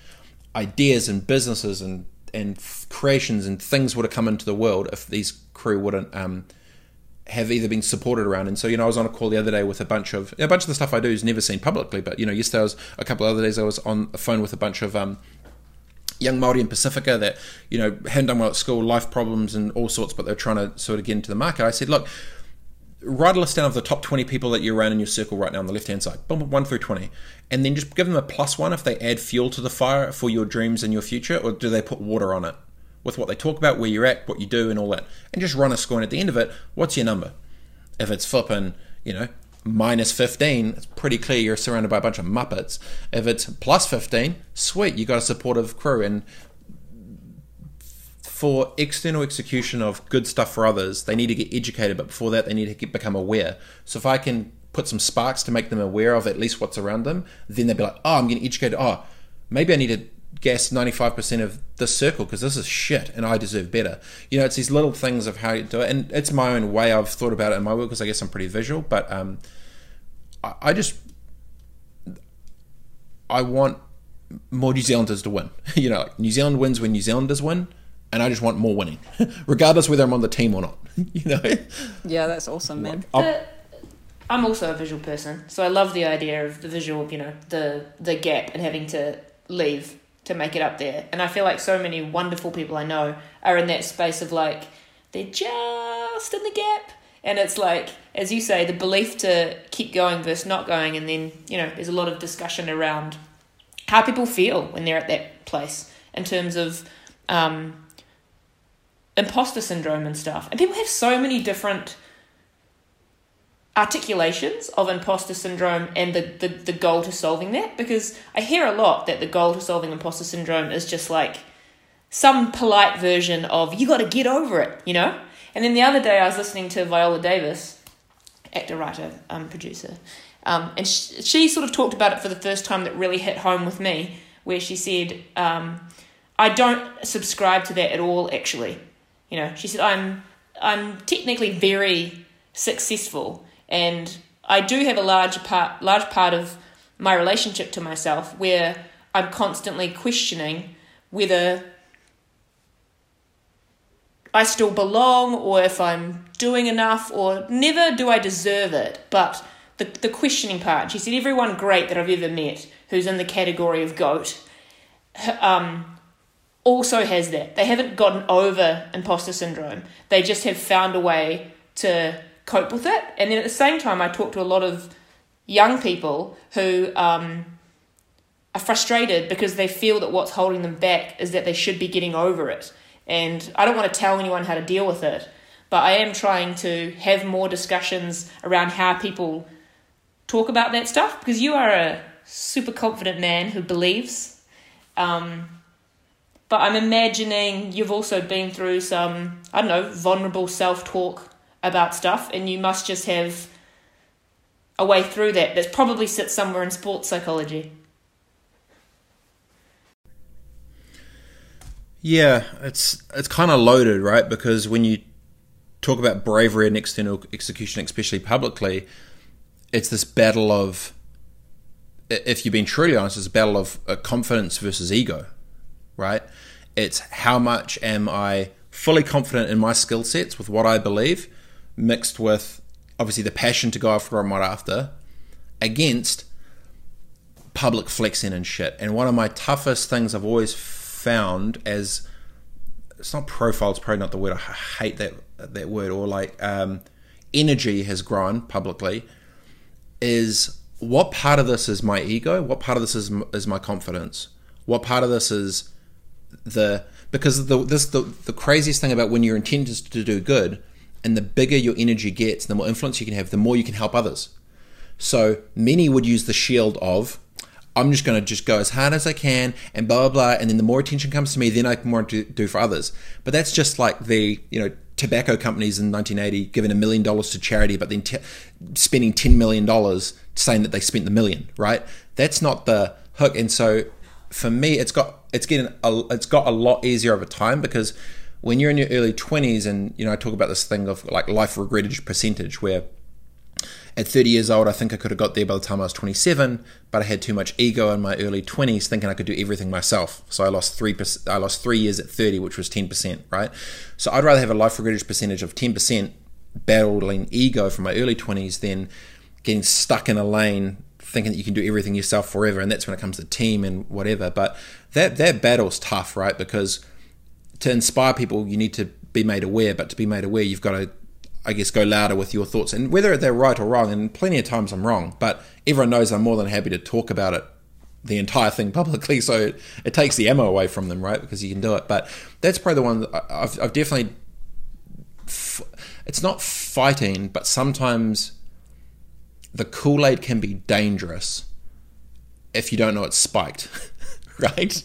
ideas and businesses and and creations and things would have come into the world if these crew wouldn't um, have either been supported around. And so, you know, I was on a call the other day with a bunch of a bunch of the stuff I do is never seen publicly. But you know, yesterday I was a couple of other days I was on a phone with a bunch of um, young Maori in Pasifika that you know hadn't done well at school, life problems and all sorts, but they're trying to sort of get into the market. I said, look. Write a list down of the top 20 people that you're around in your circle right now on the left hand side, boom, 1 through 20. And then just give them a plus one if they add fuel to the fire for your dreams and your future, or do they put water on it? With what they talk about, where you're at, what you do, and all that, and just run a score. And at the end of it, what's your number? If it's flipping, you know, minus 15, it's pretty clear you're surrounded by a bunch of muppets. If it's plus 15, sweet, you got a supportive crew. And for external execution of good stuff for others, they need to get educated, but before that, they need to get, become aware. So if I can put some sparks to make them aware of at least what's around them, then they'll be like, oh, I'm getting educated. Oh, maybe I need to guess 95% of this circle because this is shit and I deserve better. You know, it's these little things of how you do it. And it's my own way I've thought about it in my work because I guess I'm pretty visual. But um, I, I just, I want more New Zealanders to win. you know, like New Zealand wins when New Zealanders win. And I just want more winning, regardless whether I'm on the team or not. you know? Yeah, that's awesome, man. The, I'm also a visual person, so I love the idea of the visual, you know, the the gap and having to leave to make it up there. And I feel like so many wonderful people I know are in that space of like, they're just in the gap. And it's like, as you say, the belief to keep going versus not going. And then, you know, there's a lot of discussion around how people feel when they're at that place in terms of um, imposter syndrome and stuff. And people have so many different articulations of imposter syndrome and the, the, the goal to solving that because I hear a lot that the goal to solving imposter syndrome is just like some polite version of you got to get over it, you know? And then the other day I was listening to Viola Davis, actor, writer, um, producer, um, and she, she sort of talked about it for the first time that really hit home with me, where she said, um, I don't subscribe to that at all, actually. You know, she said, I'm, I'm technically very successful and I do have a large part large part of my relationship to myself where I'm constantly questioning whether I still belong or if I'm doing enough or never do I deserve it. But the, the questioning part, she said, everyone great that I've ever met who's in the category of goat um, also has that. They haven't gotten over imposter syndrome, they just have found a way to cope with it. And then at the same time, I talk to a lot of young people who um, are frustrated because they feel that what's holding them back is that they should be getting over it. And I don't want to tell anyone how to deal with it, but I am trying to have more discussions around how people talk about that stuff because you are a super confident man who believes. Um, but I'm imagining you've also been through some, I don't know, vulnerable self talk about stuff, and you must just have a way through that that probably sits somewhere in sports psychology. Yeah, it's it's kind of loaded, right? Because when you talk about bravery and external execution, especially publicly, it's this battle of, if you've been truly honest, it's a battle of uh, confidence versus ego, right? It's how much am I fully confident in my skill sets with what I believe, mixed with obviously the passion to go after what I'm after against public flexing and shit. And one of my toughest things I've always found as it's not profile, it's probably not the word. I hate that that word. Or like um, energy has grown publicly. Is what part of this is my ego? What part of this is is my confidence? What part of this is the because the this the the craziest thing about when your intent is to do good and the bigger your energy gets, the more influence you can have, the more you can help others. So many would use the shield of, I'm just going to just go as hard as I can and blah, blah, blah. And then the more attention comes to me, then I can more do, do for others. But that's just like the, you know, tobacco companies in 1980 giving a million dollars to charity, but then t- spending 10 million dollars saying that they spent the million, right? That's not the hook. And so for me, it's got it's getting a, it's got a lot easier over time because when you're in your early 20s and you know I talk about this thing of like life regretted percentage where at 30 years old, I think I could have got there by the time I was 27, but I had too much ego in my early 20s, thinking I could do everything myself. So I lost three. I lost three years at 30, which was 10%. Right. So I'd rather have a life regretted percentage of 10% battling ego from my early 20s than getting stuck in a lane thinking that you can do everything yourself forever and that's when it comes to team and whatever but that that battle's tough right because to inspire people you need to be made aware but to be made aware you've got to I guess, go louder with your thoughts. And whether they're right or wrong, and plenty of times I'm wrong, but everyone knows I'm more than happy to talk about it, the entire thing publicly. So it, it takes the ammo away from them, right? Because you can do it. But that's probably the one I've, I've definitely. F- it's not fighting, but sometimes the Kool Aid can be dangerous if you don't know it's spiked, right?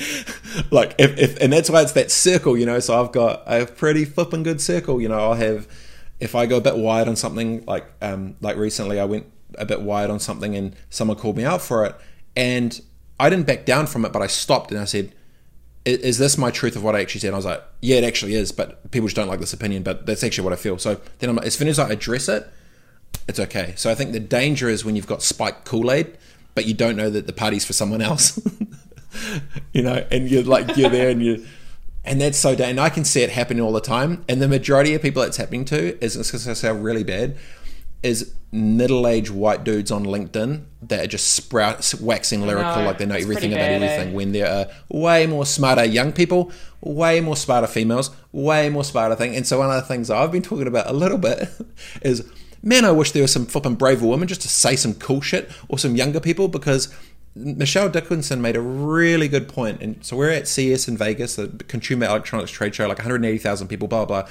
like if, if and that's why it's that circle, you know. So I've got a pretty flipping good circle, you know. I'll have if I go a bit wide on something, like um, like recently I went a bit wide on something and someone called me out for it, and I didn't back down from it, but I stopped and I said, "Is this my truth of what I actually said?" And I was like, "Yeah, it actually is, but people just don't like this opinion, but that's actually what I feel." So then I'm like, as soon as I address it, it's okay. So I think the danger is when you've got spiked Kool Aid, but you don't know that the party's for someone else, you know, and you're like you're there and you and that's so and I can see it happening all the time. And the majority of people it's happening to is it's going to sound really bad. Is middle-aged white dudes on LinkedIn that are just sprout waxing lyrical know, like they know everything about bad, everything. eh? When there are way more smarter young people, way more smarter females, way more smarter thing. And so one of the things I've been talking about a little bit is, man, I wish there was some flipping braver women just to say some cool shit or some younger people because Michelle Dickinson made a really good point. And so we're at CES in Vegas, the Consumer Electronics Trade Show, like 180,000 people, blah, blah.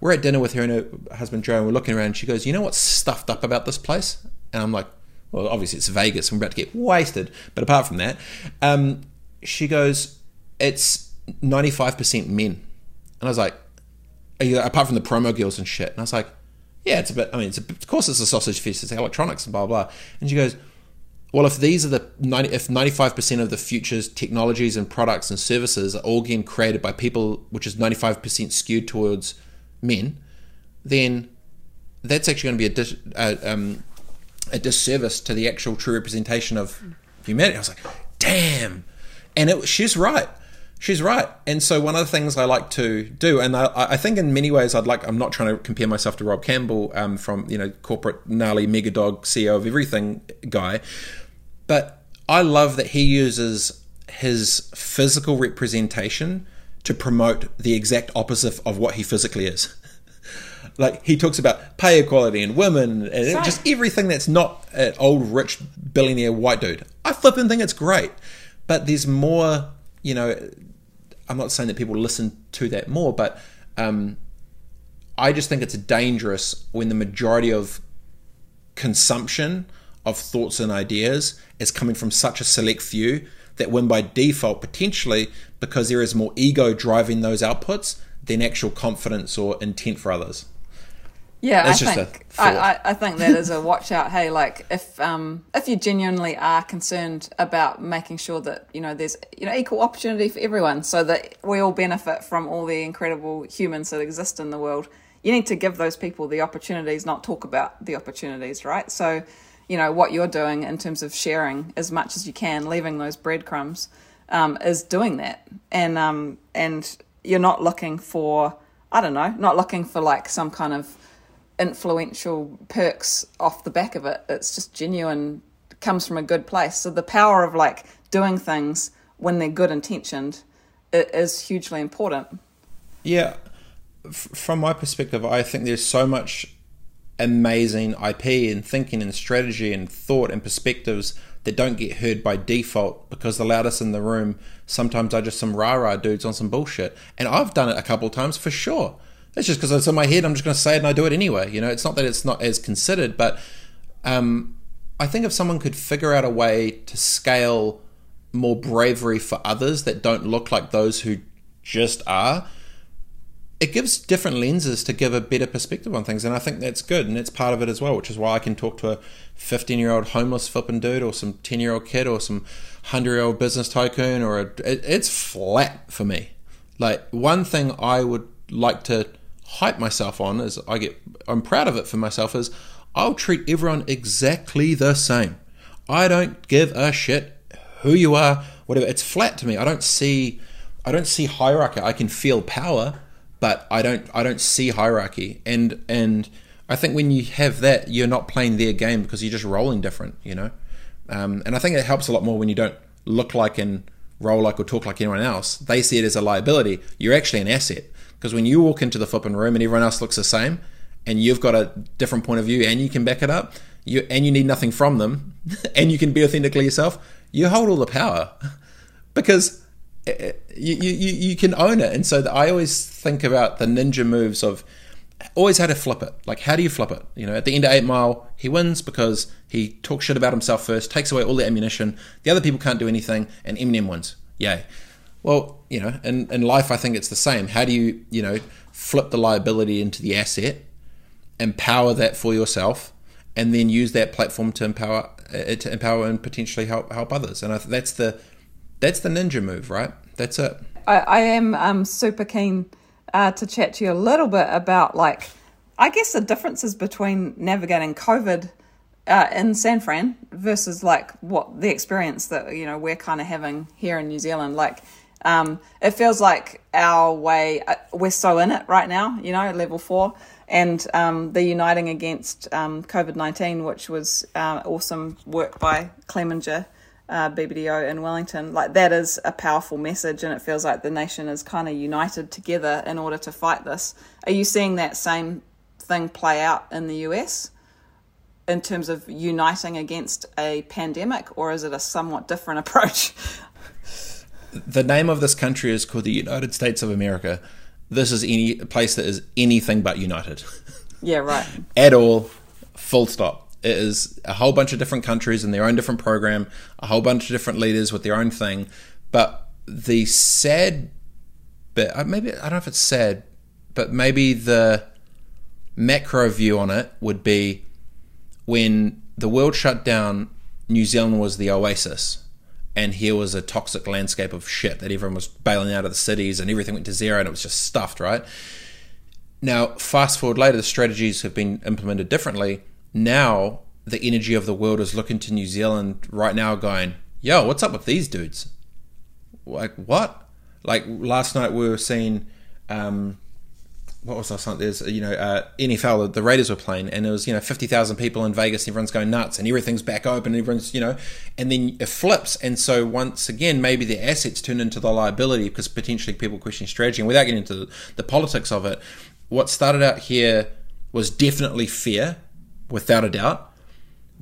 We're at dinner with her and her husband Joe, and we're looking around. And she goes, You know what's stuffed up about this place? And I'm like, Well, obviously it's Vegas, and we're about to get wasted. But apart from that, um, she goes, It's 95% men. And I was like, apart from the promo girls and shit. And I was like, Yeah, it's a bit, I mean, it's a, of course it's a sausage fest, it's electronics and blah, blah. And she goes, well, if these are the 90, if 95% of the future's technologies and products and services are all getting created by people, which is 95% skewed towards men, then that's actually going to be a, dis, um, a disservice to the actual true representation of humanity. I was like, damn. And it, she's right. She's right. And so one of the things I like to do, and I, I think in many ways I'd like, I'm not trying to compare myself to Rob Campbell um, from, you know, corporate gnarly mega dog CEO of everything guy, but I love that he uses his physical representation to promote the exact opposite of what he physically is. like he talks about pay equality and women and just everything that's not an old rich billionaire white dude. I flipping think it's great, but there's more. You know, I'm not saying that people listen to that more, but um, I just think it's dangerous when the majority of consumption of thoughts and ideas is coming from such a select few that when by default potentially because there is more ego driving those outputs than actual confidence or intent for others. Yeah, That's I just think. I, I, I think that is a watch out. Hey, like if um if you genuinely are concerned about making sure that you know there's you know equal opportunity for everyone, so that we all benefit from all the incredible humans that exist in the world, you need to give those people the opportunities, not talk about the opportunities, right? So, you know what you're doing in terms of sharing as much as you can, leaving those breadcrumbs, um, is doing that, and um and you're not looking for I don't know, not looking for like some kind of influential perks off the back of it. It's just genuine, comes from a good place. So the power of like doing things when they're good intentioned is hugely important. Yeah, from my perspective, I think there's so much amazing IP and thinking and strategy and thought and perspectives that don't get heard by default because the loudest in the room sometimes are just some rah rah dudes on some bullshit. And I've done it a couple times for sure. It's just because it's in my head. I'm just going to say it and I do it anyway. You know, it's not that it's not as considered, but um, I think if someone could figure out a way to scale more bravery for others that don't look like those who just are, it gives different lenses to give a better perspective on things, and I think that's good, and that's part of it as well. Which is why I can talk to a 15 year old homeless flipping dude, or some 10 year old kid, or some hundred year old business tycoon, or a, it, it's flat for me. Like one thing I would like to hype myself on is I get I'm proud of it for myself is I'll treat everyone exactly the same. I don't give a shit who you are, whatever. It's flat to me. I don't see I don't see hierarchy. I can feel power, but I don't I don't see hierarchy. And and I think when you have that, you're not playing their game because you're just rolling different, you know. Um, and I think it helps a lot more when you don't look like and roll like or talk like anyone else. They see it as a liability. You're actually an asset because when you walk into the flipping room and everyone else looks the same, and you've got a different point of view and you can back it up, you and you need nothing from them, and you can be authentically yourself, you hold all the power because you, you, you can own it. And so I always think about the ninja moves of always how to flip it. Like, how do you flip it? You know, at the end of Eight Mile, he wins because he talks shit about himself first, takes away all the ammunition. The other people can't do anything, and Eminem wins. Yay. Well, you know, in, in life, I think it's the same. How do you, you know, flip the liability into the asset, empower that for yourself, and then use that platform to empower, uh, to empower and potentially help help others? And I, that's the that's the ninja move, right? That's it. I, I am um, super keen uh, to chat to you a little bit about, like, I guess the differences between navigating COVID uh, in San Fran versus like what the experience that you know we're kind of having here in New Zealand. Like, um, it feels like our way. Uh, we're so in it right now. You know, level four, and um, the uniting against um, COVID nineteen, which was uh, awesome work by Clemenger uh, BBDO in Wellington, like that is a powerful message, and it feels like the nation is kind of united together in order to fight this. Are you seeing that same thing play out in the US in terms of uniting against a pandemic, or is it a somewhat different approach? the name of this country is called the United States of America. This is any place that is anything but united. Yeah, right. At all, full stop. It is a whole bunch of different countries and their own different program, a whole bunch of different leaders with their own thing. But the sad bit, uh, maybe, I don't know if it's sad, but maybe the macro view on it would be when the world shut down, New Zealand was the oasis. And here was a toxic landscape of shit that everyone was bailing out of the cities and everything went to zero and it was just stuffed, right? Now, fast forward later, the strategies have been implemented differently now the energy of the world is looking to New Zealand right now, going, "Yo, what's up with these dudes? Like what? Like last night we were seeing." Um, what was last night? There's you know uh, NFL. The Raiders were playing, and there was you know fifty thousand people in Vegas. And Everyone's going nuts, and everything's back open. And Everyone's you know, and then it flips, and so once again, maybe the assets turn into the liability because potentially people question strategy. And without getting into the, the politics of it, what started out here was definitely fear without a doubt.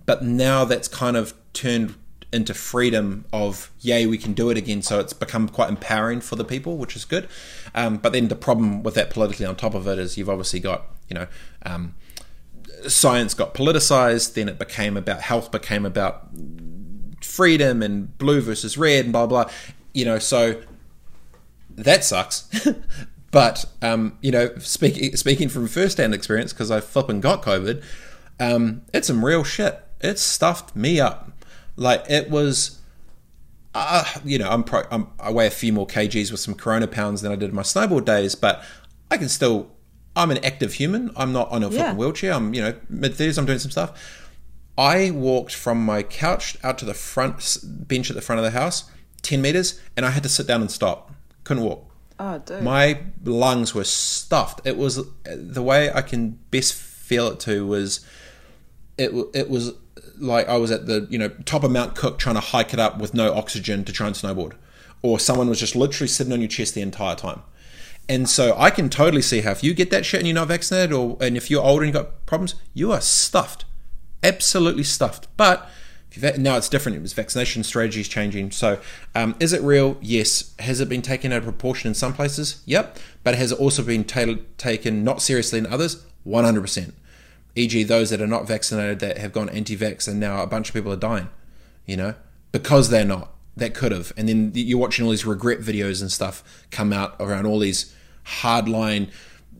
But now that's kind of turned into freedom of yay we can do it again. So it's become quite empowering for the people which is good. Um, but then the problem with that politically on top of it is you've obviously got you know um, science got politicized then it became about health became about freedom and blue versus red and blah blah you know. So that sucks. But um, you know speaking speaking from first hand experience because i flipping got covid um, it's some real shit. It stuffed me up. Like it was, uh, you know, I'm, pro, I'm I weigh a few more kgs with some Corona pounds than I did in my snowboard days, but I can still. I'm an active human. I'm not on a yeah. wheelchair. I'm you know mid thirties. I'm doing some stuff. I walked from my couch out to the front bench at the front of the house, ten meters, and I had to sit down and stop. Couldn't walk. Oh, dude. My lungs were stuffed. It was the way I can best feel it to was it it was like I was at the you know top of Mount Cook trying to hike it up with no oxygen to try and snowboard, or someone was just literally sitting on your chest the entire time. And so I can totally see how if you get that shit and you're not vaccinated, or and if you're older and you've got problems, you are stuffed, absolutely stuffed. But now it's different. It was vaccination strategies changing. So, um, is it real? Yes. Has it been taken out of proportion in some places? Yep. But has it also been taken not seriously in others? One hundred percent e.g., those that are not vaccinated that have gone anti-vax, and now a bunch of people are dying. You know, because they're not. That could have, and then you're watching all these regret videos and stuff come out around all these hardline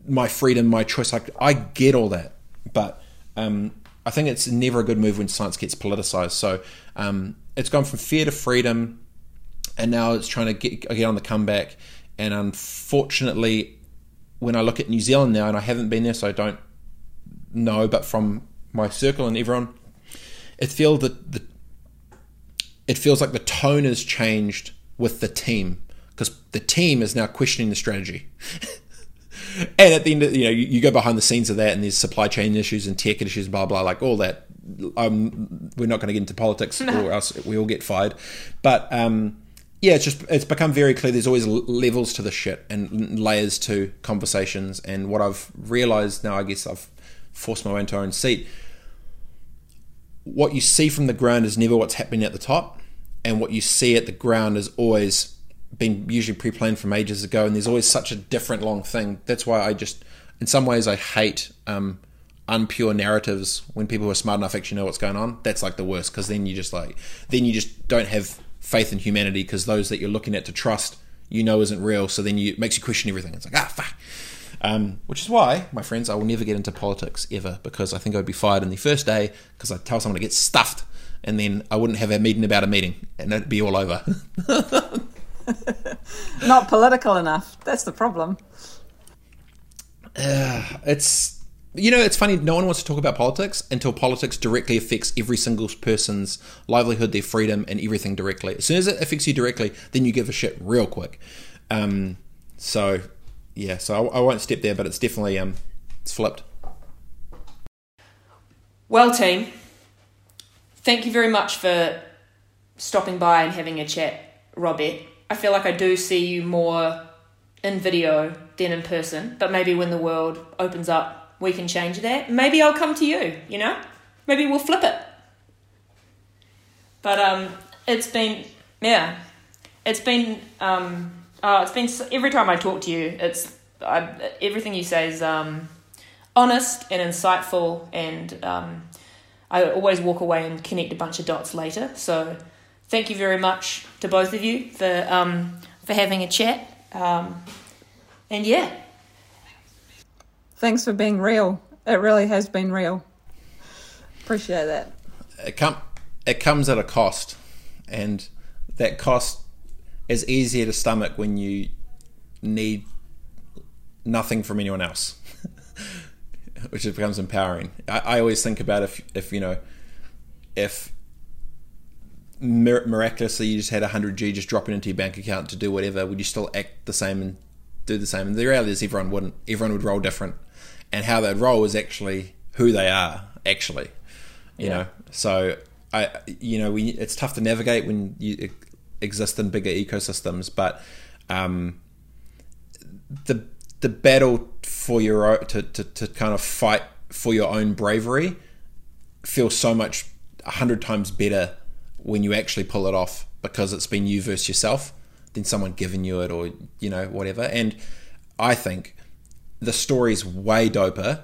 my freedom, my choice. Like I get all that, but um, I think it's never a good move when science gets politicized. So um, it's gone from fear to freedom, and now it's trying to get get on the comeback. And unfortunately, when I look at New Zealand now, and I haven't been there, so I don't know, but from my circle and everyone, it feels that the it feels like the tone has changed with the team because the team is now questioning the strategy. and at the end, of, you know, you, you, go behind the scenes of that, and there's supply chain issues and tech issues, blah blah, like all that. Um, we're not going to get into politics, no. or else we all get fired. But um, yeah, it's just it's become very clear. There's always levels to the shit and layers to conversations. And what I've realised now, I guess I've forced my way into my own seat. What you see from the ground is never what's happening at the top, and what you see at the ground is always been usually pre-planned from ages ago, and there's always such a different long thing. That's why I just, in some ways, I hate um, unpure narratives when people who are smart enough actually know what's going on. That's like the worst because then you just like, then you just don't have faith in humanity because those that you're looking at to trust, you know, isn't real. So then you it makes you question everything. It's like ah fuck. Um, which is why, my friends, I will never get into politics ever because I think I'd be fired in the first day because I'd tell someone to get stuffed and then I wouldn't have a meeting about a meeting and it'd be all over. Not political enough. That's the problem. Uh, it's you know it's funny. No one wants to talk about politics until politics directly affects every single person's livelihood, their freedom, and everything directly. As soon as it affects you directly, then you give a shit real quick. Um, so yeah, so I, I won't step there, but it's definitely um, it's flipped. Well, team, thank you very much for stopping by and having a chat, Robert. I feel like I do see you more in video than in person, but maybe when the world opens up, we can change that. Maybe I'll come to you, you know? Maybe we'll flip it. But um, it's been, yeah, it's been, um, oh, it's been, every time I talk to you, it's, I, everything you say is um, honest and insightful, and um, I always walk away and connect a bunch of dots later. So, thank you very much to both of you for um, for having a chat. Um, and yeah, thanks for being real. It really has been real. Appreciate that. It come it comes at a cost, and that cost is easier to stomach when you need nothing from anyone else, which becomes empowering. I, I always think about if if you know if miraculously you just had 100G just dropping into your bank account to do whatever, would you still act the same and do the same? And the reality is everyone wouldn't. Everyone would roll different. And how they'd roll is actually who they are, actually. You yeah. know? So, I, you know, we, it's tough to navigate when you exist in bigger ecosystems, but um, the the battle for your to, to, to kind of fight for your own bravery feels so much a hundred times better when you actually pull it off because it's been you versus yourself than someone giving you it or you know whatever. And i think the story's way doper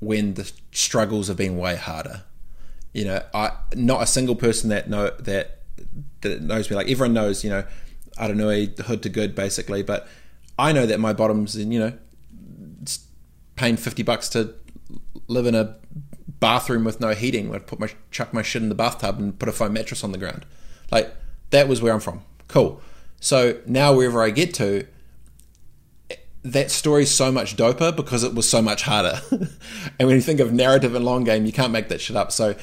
when the struggles have been way harder. You know i not a single person that know that that knows me like everyone knows you know i don't know hood to good basically but i know that my bottom's in you know paying 50 bucks to live in a bathroom with no heating. I'd put my chuck my shit in the bathtub and put a foam mattress on the ground. Like that was where I'm from. Cool. So now wherever I get to, that story's so much doper because it was so much harder. and when you think of narrative and long game, you can't make that shit up. So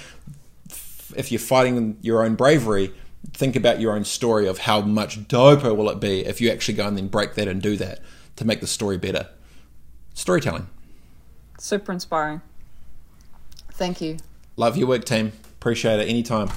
if you're fighting your own bravery, think about your own story of how much doper will it be if you actually go and then break that and do that to make the story better. Storytelling. Super inspiring. Thank you. Love your work, team. Appreciate it anytime.